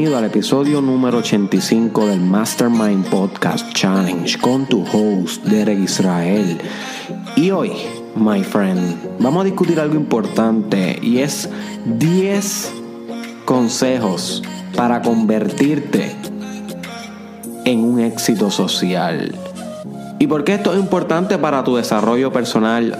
Bienvenido al episodio número 85 del Mastermind Podcast Challenge con tu host Derek Israel. Y hoy, my friend, vamos a discutir algo importante y es 10 consejos para convertirte en un éxito social. ¿Y por qué esto es importante para tu desarrollo personal?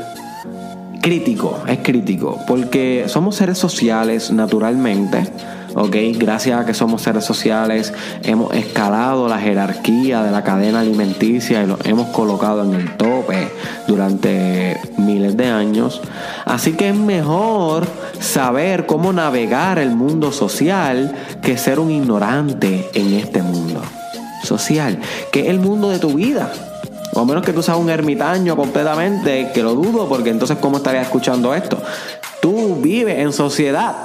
Crítico, es crítico, porque somos seres sociales naturalmente ¿ok? Gracias a que somos seres sociales, hemos escalado la jerarquía de la cadena alimenticia y lo hemos colocado en el tope durante miles de años. Así que es mejor saber cómo navegar el mundo social que ser un ignorante en este mundo social, que es el mundo de tu vida. O menos que tú seas un ermitaño completamente, que lo dudo, porque entonces ¿cómo estarías escuchando esto? Tú vives en sociedad.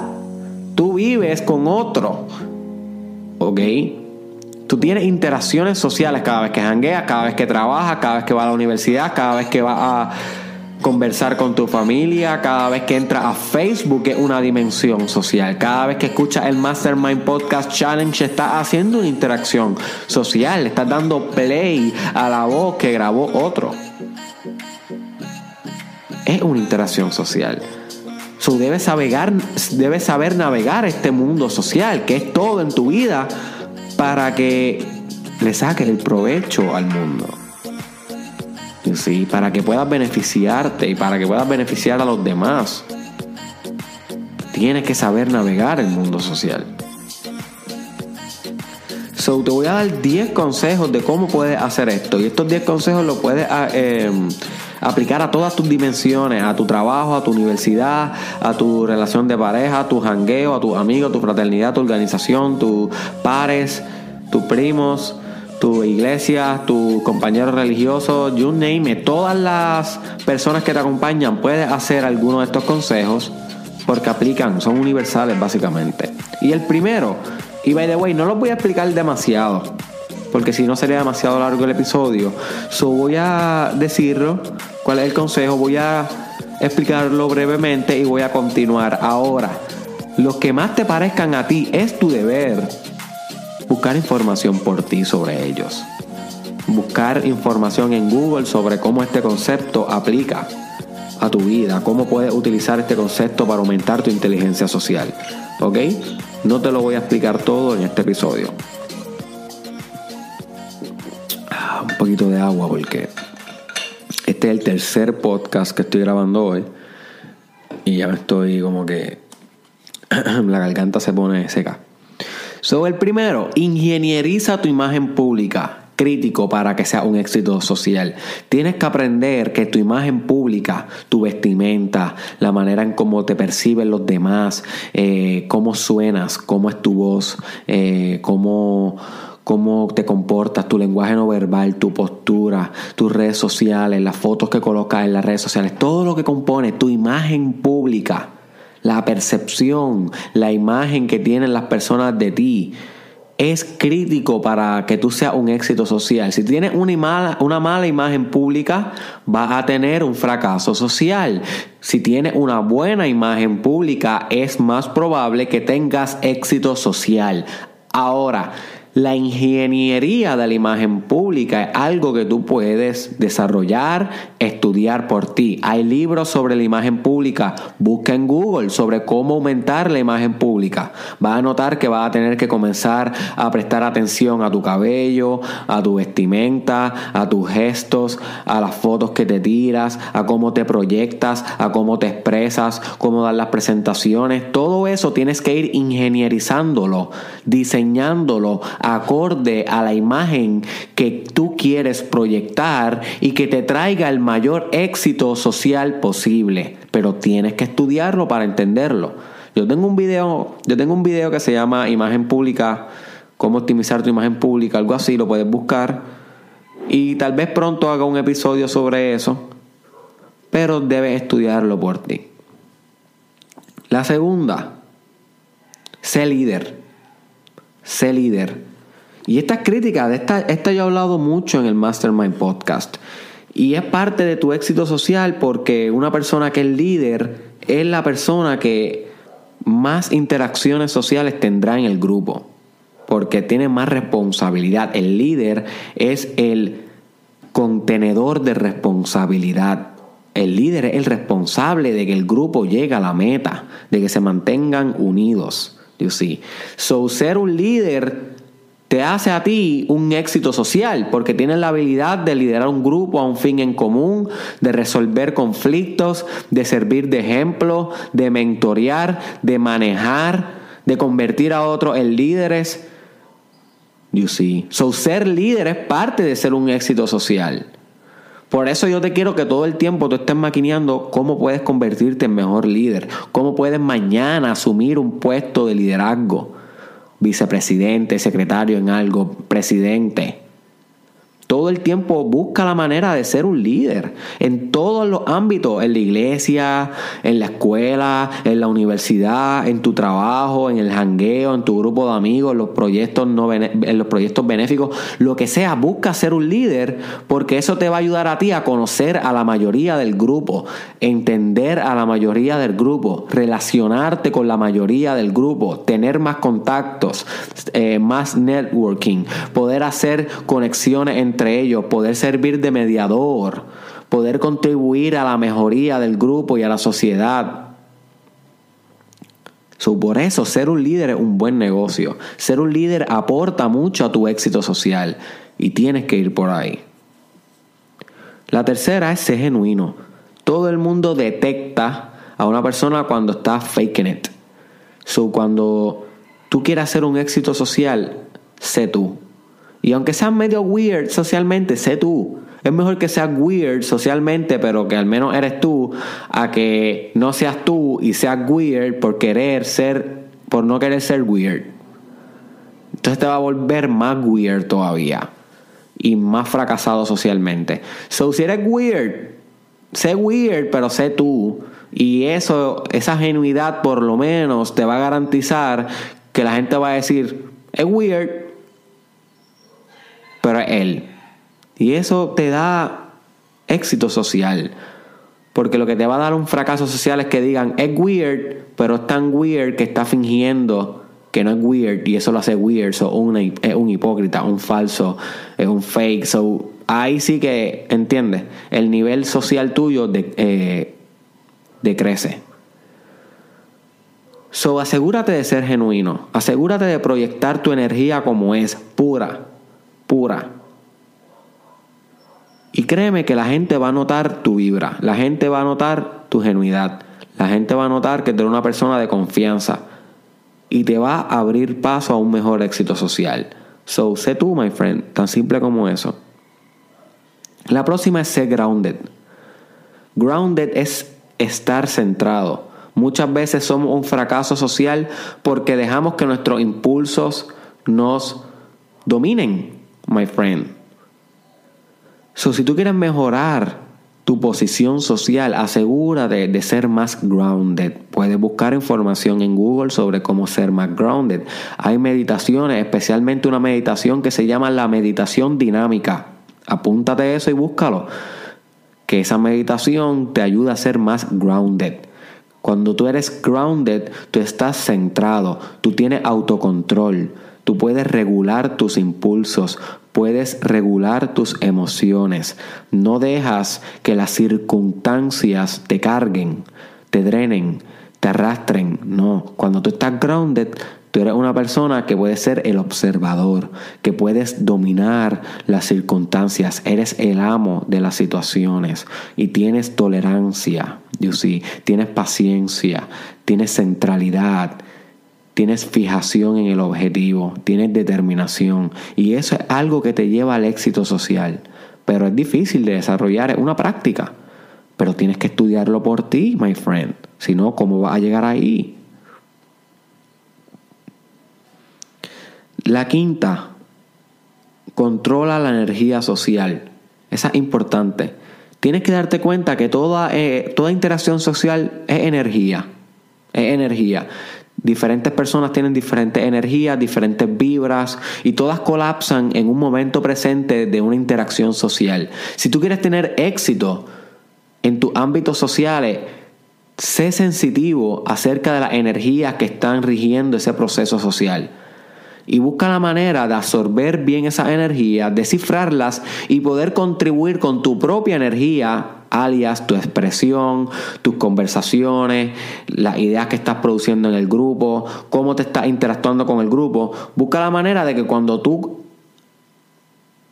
Tú vives con otro. ¿Ok? Tú tienes interacciones sociales cada vez que jangueas, cada vez que trabajas, cada vez que vas a la universidad, cada vez que vas a conversar con tu familia, cada vez que entras a Facebook es una dimensión social, cada vez que escuchas el Mastermind Podcast Challenge estás haciendo una interacción social, estás dando play a la voz que grabó otro. Es una interacción social. So, debes, saber navegar este mundo social, que es todo en tu vida, para que le saques el provecho al mundo. ¿Sí? Para que puedas beneficiarte y para que puedas beneficiar a los demás. Tienes que saber navegar el mundo social. So, te voy a dar 10 consejos de cómo puedes hacer esto. Y estos 10 consejos los puedes ah, em, aplicar a todas tus dimensiones, a tu trabajo, a tu universidad, a tu relación de pareja, a tu jangueo, a tus amigos, tu fraternidad, tu organización, tus pares, tus primos, tu iglesia, tus compañeros religiosos, you name it, todas las personas que te acompañan puedes hacer alguno de estos consejos porque aplican, son universales básicamente. Y el primero, y by the way, no los voy a explicar demasiado, porque si no sería demasiado largo el episodio. So voy a decirlo, cuál es el consejo, voy a explicarlo brevemente y voy a continuar. Ahora, los que más te parezcan a ti es tu deber buscar información por ti sobre ellos. Buscar información en Google sobre cómo este concepto aplica a tu vida, cómo puedes utilizar este concepto para aumentar tu inteligencia social. ¿Ok? No te lo voy a explicar todo en este episodio. Poquito de agua porque este es el tercer podcast que estoy grabando hoy. Y ya me estoy como que la garganta se pone seca. So, el primero, ingenieriza tu imagen pública crítico para que sea un éxito social. Tienes que aprender que tu imagen pública, tu vestimenta, la manera en cómo te perciben los demás, eh, cómo suenas, cómo es tu voz, eh, cómo cómo te comportas, tu lenguaje no verbal, tu postura, tus redes sociales, las fotos que colocas en las redes sociales, todo lo que compone tu imagen pública, la percepción, la imagen que tienen las personas de ti, es crítico para que tú seas un éxito social. Si tienes una mala, una mala imagen pública, vas a tener un fracaso social. Si tienes una buena imagen pública, es más probable que tengas éxito social. Ahora, la ingeniería de la imagen pública es algo que tú puedes desarrollar, estudiar por ti. Hay libros sobre la imagen pública. Busca en Google sobre cómo aumentar la imagen pública. Vas a notar que vas a tener que comenzar a prestar atención a tu cabello, a tu vestimenta, a tus gestos, a las fotos que te tiras, a cómo te proyectas, a cómo te expresas, cómo dar las presentaciones. Todo eso tienes que ir ingenierizándolo, diseñándolo acorde a la imagen que tú quieres proyectar y que te traiga el mayor éxito social posible. Pero tienes que estudiarlo para entenderlo. Yo tengo un video, yo tengo un video que se llama Imagen Pública, cómo optimizar tu imagen pública, algo así, lo puedes buscar. Y tal vez pronto haga un episodio sobre eso, pero debes estudiarlo por ti. La segunda, sé líder. Sé líder. Y esta crítica, de esta, esta yo he hablado mucho en el Mastermind Podcast. Y es parte de tu éxito social porque una persona que es líder es la persona que más interacciones sociales tendrá en el grupo. porque tiene más responsabilidad. El líder es el contenedor de responsabilidad. El líder es el responsable de que el grupo llegue a la meta, de que se mantengan unidos. You see. So, ser un líder te hace a ti un éxito social porque tienes la habilidad de liderar un grupo a un fin en común, de resolver conflictos, de servir de ejemplo, de mentorear, de manejar, de convertir a otros en líderes. You see. So, ser líder es parte de ser un éxito social. Por eso yo te quiero que todo el tiempo tú estés maquineando cómo puedes convertirte en mejor líder, cómo puedes mañana asumir un puesto de liderazgo, vicepresidente, secretario en algo, presidente. Todo el tiempo busca la manera de ser un líder en todos los ámbitos, en la iglesia, en la escuela, en la universidad, en tu trabajo, en el jangueo, en tu grupo de amigos, en los proyectos, no, en los proyectos benéficos, lo que sea, busca ser un líder porque eso te va a ayudar a ti a conocer a la mayoría del grupo, entender a la mayoría del grupo, relacionarte con la mayoría del grupo, tener más contactos, eh, más networking, poder hacer conexiones entre entre ellos, poder servir de mediador, poder contribuir a la mejoría del grupo y a la sociedad. por eso, ser un líder es un buen negocio. Ser un líder aporta mucho a tu éxito social y tienes que ir por ahí. La tercera es ser genuino. Todo el mundo detecta a una persona cuando está faking it. So, cuando tú quieras hacer un éxito social, sé tú. Y aunque seas medio weird socialmente, sé tú. Es mejor que seas weird socialmente, pero que al menos eres tú, a que no seas tú y seas weird por querer ser, por no querer ser weird. Entonces te va a volver más weird todavía y más fracasado socialmente. So, si eres weird, sé weird, pero sé tú. Y eso, esa genuidad por lo menos te va a garantizar que la gente va a decir, es weird, pero Él. Y eso te da éxito social. Porque lo que te va a dar un fracaso social es que digan, es weird, pero es tan weird que está fingiendo que no es weird y eso lo hace weird. So, es un hipócrita, un falso, es un fake. So, ahí sí que, ¿entiendes? El nivel social tuyo eh, decrece. So, asegúrate de ser genuino. Asegúrate de proyectar tu energía como es, pura pura. Y créeme que la gente va a notar tu vibra, la gente va a notar tu genuidad, la gente va a notar que tú eres una persona de confianza y te va a abrir paso a un mejor éxito social. So, sé tú, my friend, tan simple como eso. La próxima es ser grounded. Grounded es estar centrado. Muchas veces somos un fracaso social porque dejamos que nuestros impulsos nos dominen my friend. So, si tú quieres mejorar tu posición social, asegúrate de ser más grounded. Puedes buscar información en Google sobre cómo ser más grounded. Hay meditaciones, especialmente una meditación que se llama la meditación dinámica. Apúntate eso y búscalo. Que esa meditación te ayuda a ser más grounded. Cuando tú eres grounded, tú estás centrado, tú tienes autocontrol Tú puedes regular tus impulsos, puedes regular tus emociones. No dejas que las circunstancias te carguen, te drenen, te arrastren. No, cuando tú estás grounded, tú eres una persona que puede ser el observador, que puedes dominar las circunstancias, eres el amo de las situaciones y tienes tolerancia, you tienes paciencia, tienes centralidad, tienes fijación en el objetivo, tienes determinación y eso es algo que te lleva al éxito social. Pero es difícil de desarrollar, es una práctica. Pero tienes que estudiarlo por ti, my friend. Si no, ¿cómo vas a llegar ahí? La quinta, controla la energía social. Esa es importante. Tienes que darte cuenta que toda, eh, toda interacción social es energía. Es energía. Diferentes personas tienen diferentes energías, diferentes vibras y todas colapsan en un momento presente de una interacción social. Si tú quieres tener éxito en tus ámbitos sociales, sé sensitivo acerca de las energías que están rigiendo ese proceso social. y busca la manera de absorber bien esas energías, descifrarlas y poder contribuir con tu propia energía, alias tu expresión, tus conversaciones, las ideas que estás produciendo en el grupo, cómo te estás interactuando con el grupo. Busca la manera de que cuando tú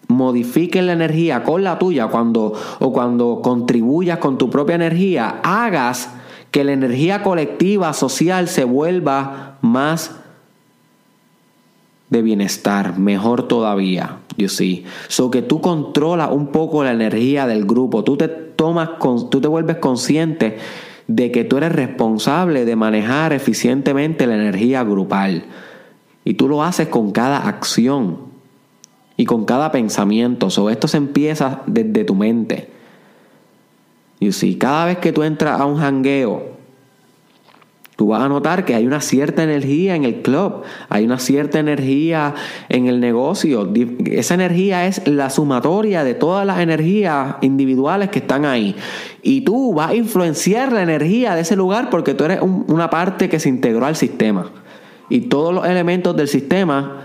modifiques la energía con la tuya cuando, o cuando contribuyas con tu propia energía, hagas que la energía colectiva, social, se vuelva más de bienestar, mejor todavía, you see. So que tú controlas un poco la energía del grupo, tú te tomas, tú te vuelves consciente de que tú eres responsable de manejar eficientemente la energía grupal. Y tú lo haces con cada acción y con cada pensamiento. So, esto se empieza desde tu mente. You see, cada vez que tú entras a un jangueo, Tú vas a notar que hay una cierta energía en el club, hay una cierta energía en el negocio. Esa energía es la sumatoria de todas las energías individuales que están ahí. Y tú vas a influenciar la energía de ese lugar porque tú eres una parte que se integró al sistema. Y todos los elementos del sistema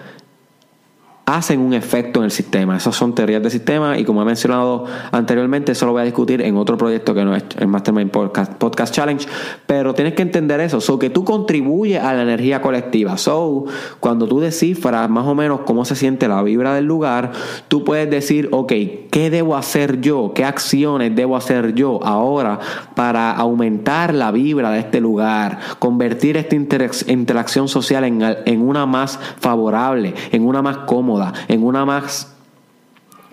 hacen un efecto en el sistema. Esas son teorías de sistema y como he mencionado anteriormente, eso lo voy a discutir en otro proyecto que no es el Mastermind Podcast, Challenge, pero tienes que entender eso, so que tú contribuyes a la energía colectiva. So, cuando tú descifras más o menos cómo se siente la vibra del lugar, tú puedes decir, ok, ¿qué debo hacer yo? ¿Qué acciones debo hacer yo ahora para aumentar la vibra de este lugar? Convertir esta interacción social en, en una más favorable, en una más cómoda en una más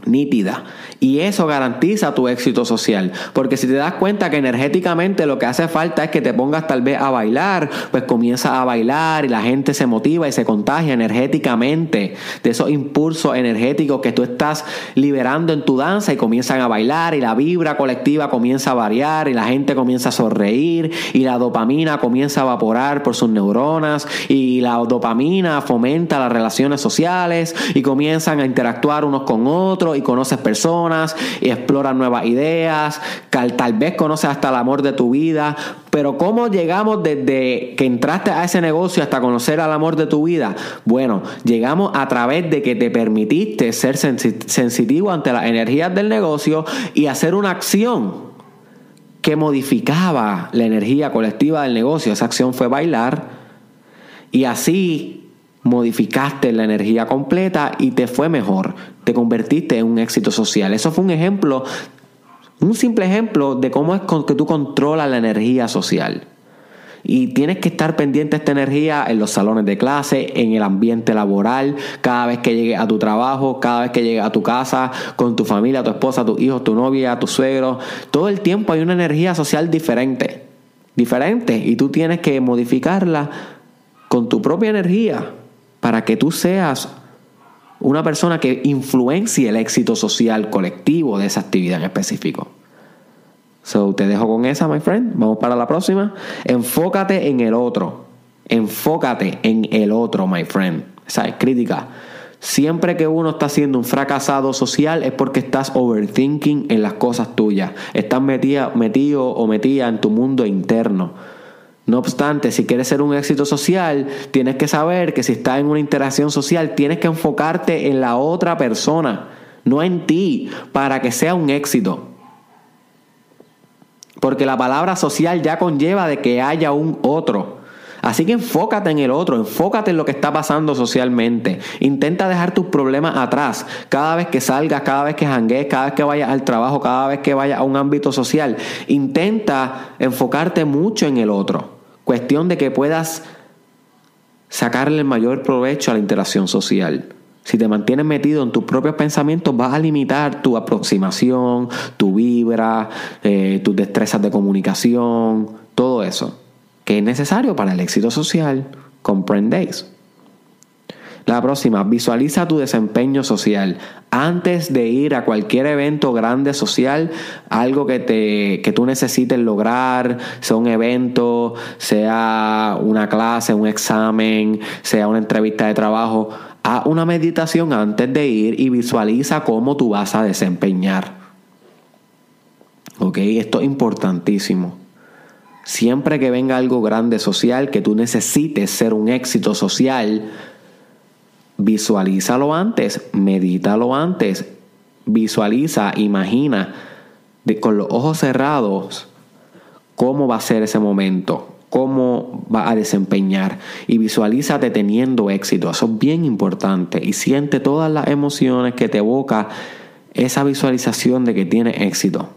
nítida. Y eso garantiza tu éxito social. Porque si te das cuenta que energéticamente lo que hace falta es que te pongas tal vez a bailar, pues comienza a bailar y la gente se motiva y se contagia energéticamente de esos impulsos energéticos que tú estás liberando en tu danza y comienzan a bailar y la vibra colectiva comienza a variar y la gente comienza a sonreír y la dopamina comienza a evaporar por sus neuronas y la dopamina fomenta las relaciones sociales y comienzan a interactuar unos con otros y conoces personas y exploras nuevas ideas, tal vez conoces hasta el amor de tu vida, pero ¿cómo llegamos desde que entraste a ese negocio hasta conocer al amor de tu vida? Bueno, llegamos a través de que te permitiste ser sensitivo ante las energías del negocio y hacer una acción que modificaba la energía colectiva del negocio. Esa acción fue bailar y así modificaste la energía completa y te fue mejor, te convertiste en un éxito social. Eso fue un ejemplo, un simple ejemplo de cómo es que tú controlas la energía social. Y tienes que estar pendiente de esta energía en los salones de clase, en el ambiente laboral, cada vez que llegues a tu trabajo, cada vez que llegues a tu casa, con tu familia, tu esposa, tus hijos, tu novia, tu suegro. Todo el tiempo hay una energía social diferente. Diferente. Y tú tienes que modificarla con tu propia energía para que tú seas una persona que influencie el éxito social colectivo de esa actividad en específico. So, te dejo con esa, my friend. Vamos para la próxima. Enfócate en el otro. Enfócate en el otro, my friend. Esa es crítica. Siempre que uno está siendo un fracasado social es porque estás overthinking en las cosas tuyas. Estás metido o metida en tu mundo interno. No obstante, si quieres ser un éxito social, tienes que saber que si estás en una interacción social, tienes que enfocarte en la otra persona, no en ti, para que sea un éxito. Porque la palabra social ya conlleva de que haya un otro. Así que enfócate en el otro, enfócate en lo que está pasando socialmente. Intenta dejar tus problemas atrás. Cada vez que salgas, cada vez que janguees, cada vez que vayas al trabajo, cada vez que vayas a un ámbito social, intenta enfocarte mucho en el otro. Cuestión de que puedas sacarle el mayor provecho a la interacción social. Si te mantienes metido en tus propios pensamientos, vas a limitar tu aproximación, tu vibra, eh, tus destrezas de comunicación, todo eso, que es necesario para el éxito social. Comprendéis. La próxima, visualiza tu desempeño social. Antes de ir a cualquier evento grande social, algo que, te, que tú necesites lograr, sea un evento, sea una clase, un examen, sea una entrevista de trabajo, haz una meditación antes de ir y visualiza cómo tú vas a desempeñar. ¿Ok? Esto es importantísimo. Siempre que venga algo grande social, que tú necesites ser un éxito social, visualízalo antes, medítalo antes, visualiza, imagina de, con los ojos cerrados cómo va a ser ese momento, cómo va a desempeñar y visualízate teniendo éxito. Eso es bien importante y siente todas las emociones que te evoca esa visualización de que tiene éxito.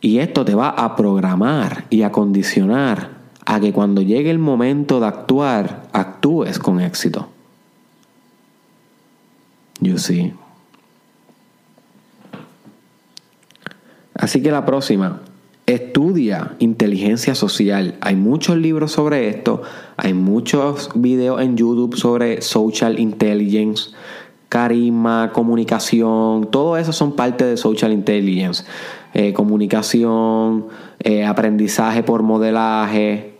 Y esto te va a programar y a condicionar a que cuando llegue el momento de actuar, actúes con éxito. You see. Así que la próxima, estudia inteligencia social. Hay muchos libros sobre esto, hay muchos videos en YouTube sobre social intelligence, carisma, comunicación, todo eso son parte de social intelligence. Eh, comunicación, eh, aprendizaje por modelaje,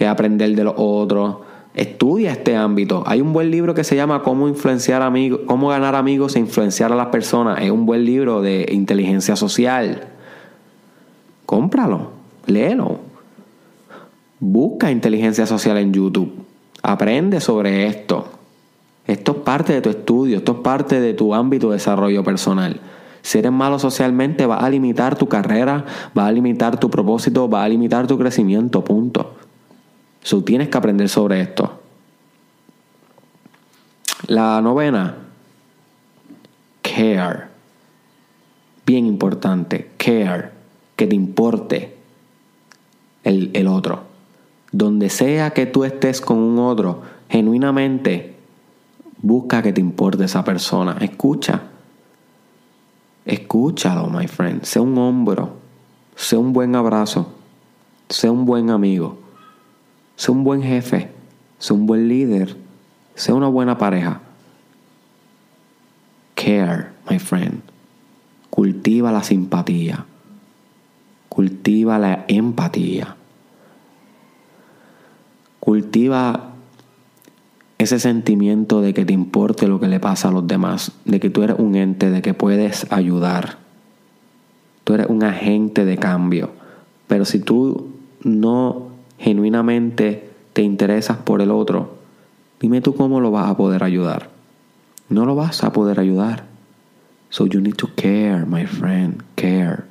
que aprender de los otros. Estudia este ámbito. Hay un buen libro que se llama Cómo influenciar amigos, cómo ganar amigos e influenciar a las personas. Es un buen libro de inteligencia social. Cómpralo, léelo. Busca inteligencia social en YouTube. Aprende sobre esto. Esto es parte de tu estudio, esto es parte de tu ámbito de desarrollo personal. Si eres malo socialmente, va a limitar tu carrera, va a limitar tu propósito, va a limitar tu crecimiento, punto. So, tienes que aprender sobre esto. La novena, care. Bien importante, care. Que te importe el, el otro. Donde sea que tú estés con un otro, genuinamente, busca que te importe esa persona. Escucha. Escúchalo, my friend. Sea un hombro. Sea un buen abrazo. Sea un buen amigo. Sea un buen jefe. Sea un buen líder. Sea una buena pareja. Care, my friend. Cultiva la simpatía. Cultiva la empatía. Cultiva ese sentimiento de que te importe lo que le pasa a los demás, de que tú eres un ente, de que puedes ayudar. Tú eres un agente de cambio. Pero si tú no genuinamente te interesas por el otro, dime tú cómo lo vas a poder ayudar. No lo vas a poder ayudar. So you need to care, my friend, care.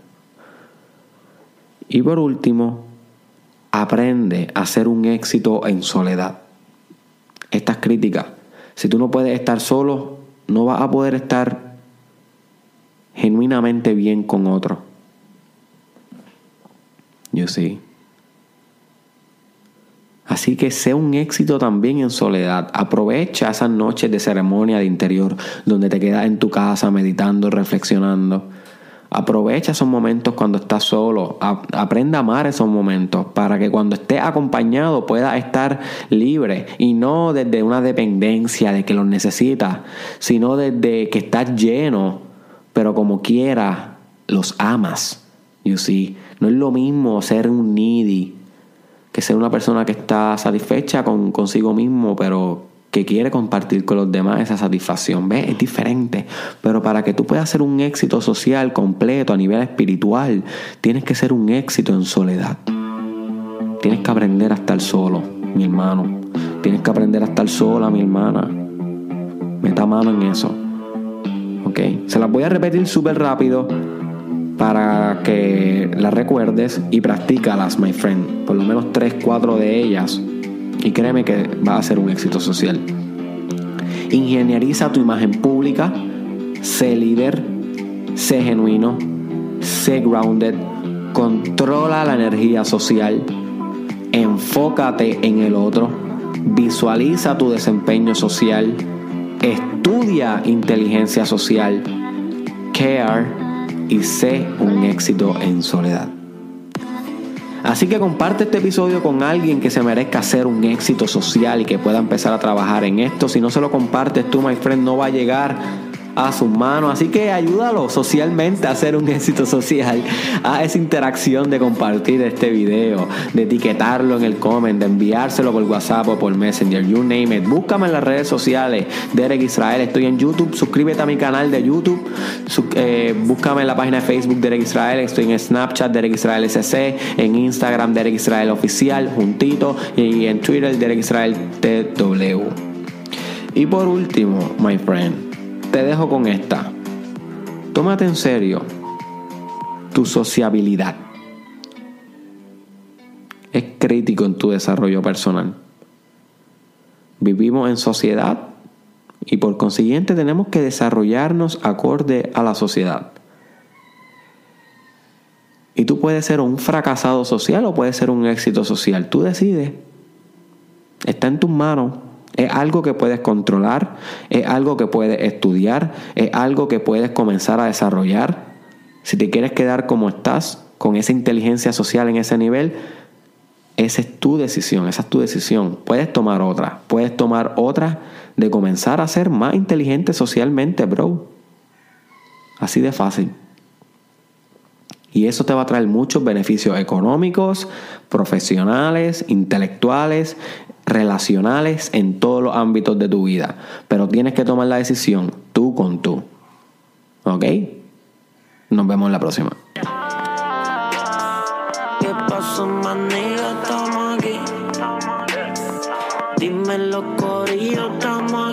Y por último, aprende a ser un éxito en soledad estas críticas. Si tú no puedes estar solo, no vas a poder estar genuinamente bien con otro. Yo sí. Así que sea un éxito también en soledad. Aprovecha esas noches de ceremonia de interior donde te quedas en tu casa meditando, reflexionando Aprovecha esos momentos cuando estás solo. Aprenda a amar esos momentos para que cuando estés acompañado puedas estar libre y no desde una dependencia de que los necesitas, sino desde que estás lleno, pero como quieras los amas. You see, no es lo mismo ser un needy que ser una persona que está satisfecha con consigo mismo, pero que quiere compartir con los demás esa satisfacción. ¿Ves? Es diferente. Pero para que tú puedas ser un éxito social completo a nivel espiritual, tienes que ser un éxito en soledad. Tienes que aprender a estar solo, mi hermano. Tienes que aprender a estar sola, mi hermana. Meta mano en eso. ¿Ok? Se las voy a repetir súper rápido para que las recuerdes y practícalas, my friend. Por lo menos tres, cuatro de ellas. Y créeme que va a ser un éxito social. Ingenieriza tu imagen pública, sé líder, sé genuino, sé grounded, controla la energía social, enfócate en el otro, visualiza tu desempeño social, estudia inteligencia social, care y sé un éxito en soledad. Así que comparte este episodio con alguien que se merezca hacer un éxito social y que pueda empezar a trabajar en esto. Si no se lo compartes tú, my friend, no va a llegar a sus manos. Así que ayúdalo socialmente a hacer un éxito social. A esa interacción de compartir este video, de etiquetarlo en el comment, de enviárselo por WhatsApp o por Messenger, you name it. Búscame en las redes sociales, Derek Israel. Estoy en YouTube. Suscríbete a mi canal de YouTube. Eh, búscame en la página de Facebook Derek Israel. Estoy en Snapchat Derek Israel SC. En Instagram Derek Israel Oficial, juntito. Y en Twitter Derek Israel TW. Y por último, my friend, te dejo con esta. Tómate en serio tu sociabilidad. Es crítico en tu desarrollo personal. Vivimos en sociedad y por consiguiente tenemos que desarrollarnos acorde a la sociedad. Y tú puedes ser un fracasado social o puedes ser un éxito social. Tú decides. Está en tus manos. Es algo que puedes controlar, es algo que puedes estudiar, es algo que puedes comenzar a desarrollar. Si te quieres quedar como estás, con esa inteligencia social en ese nivel, esa es tu decisión, esa es tu decisión. Puedes tomar otra, puedes tomar otra de comenzar a ser más inteligente socialmente, bro. Así de fácil. Y eso te va a traer muchos beneficios económicos, profesionales, intelectuales, relacionales, en todos los ámbitos de tu vida. Pero tienes que tomar la decisión tú con tú. ¿Ok? Nos vemos en la próxima. ¿Qué pasó, Estamos aquí. Dime los estamos aquí.